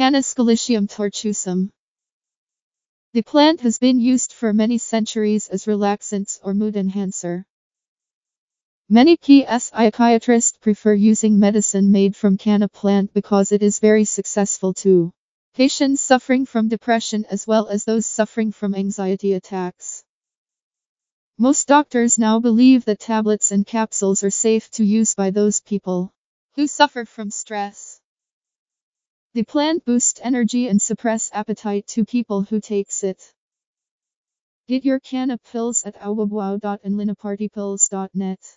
Kanna Sceletium tortuosum. The plant has been used for many centuries as relaxants or mood enhancer. Many PS psychiatrists prefer using medicine made from kanna plant because it is very successful too. Patients suffering from depression as well as those suffering from anxiety attacks. Most doctors now believe that tablets and capsules are safe to use by those people who suffer from stress. The plant boosts energy and suppress appetite to people who takes it. Get your kanna pills at www.onlinepartypills.net.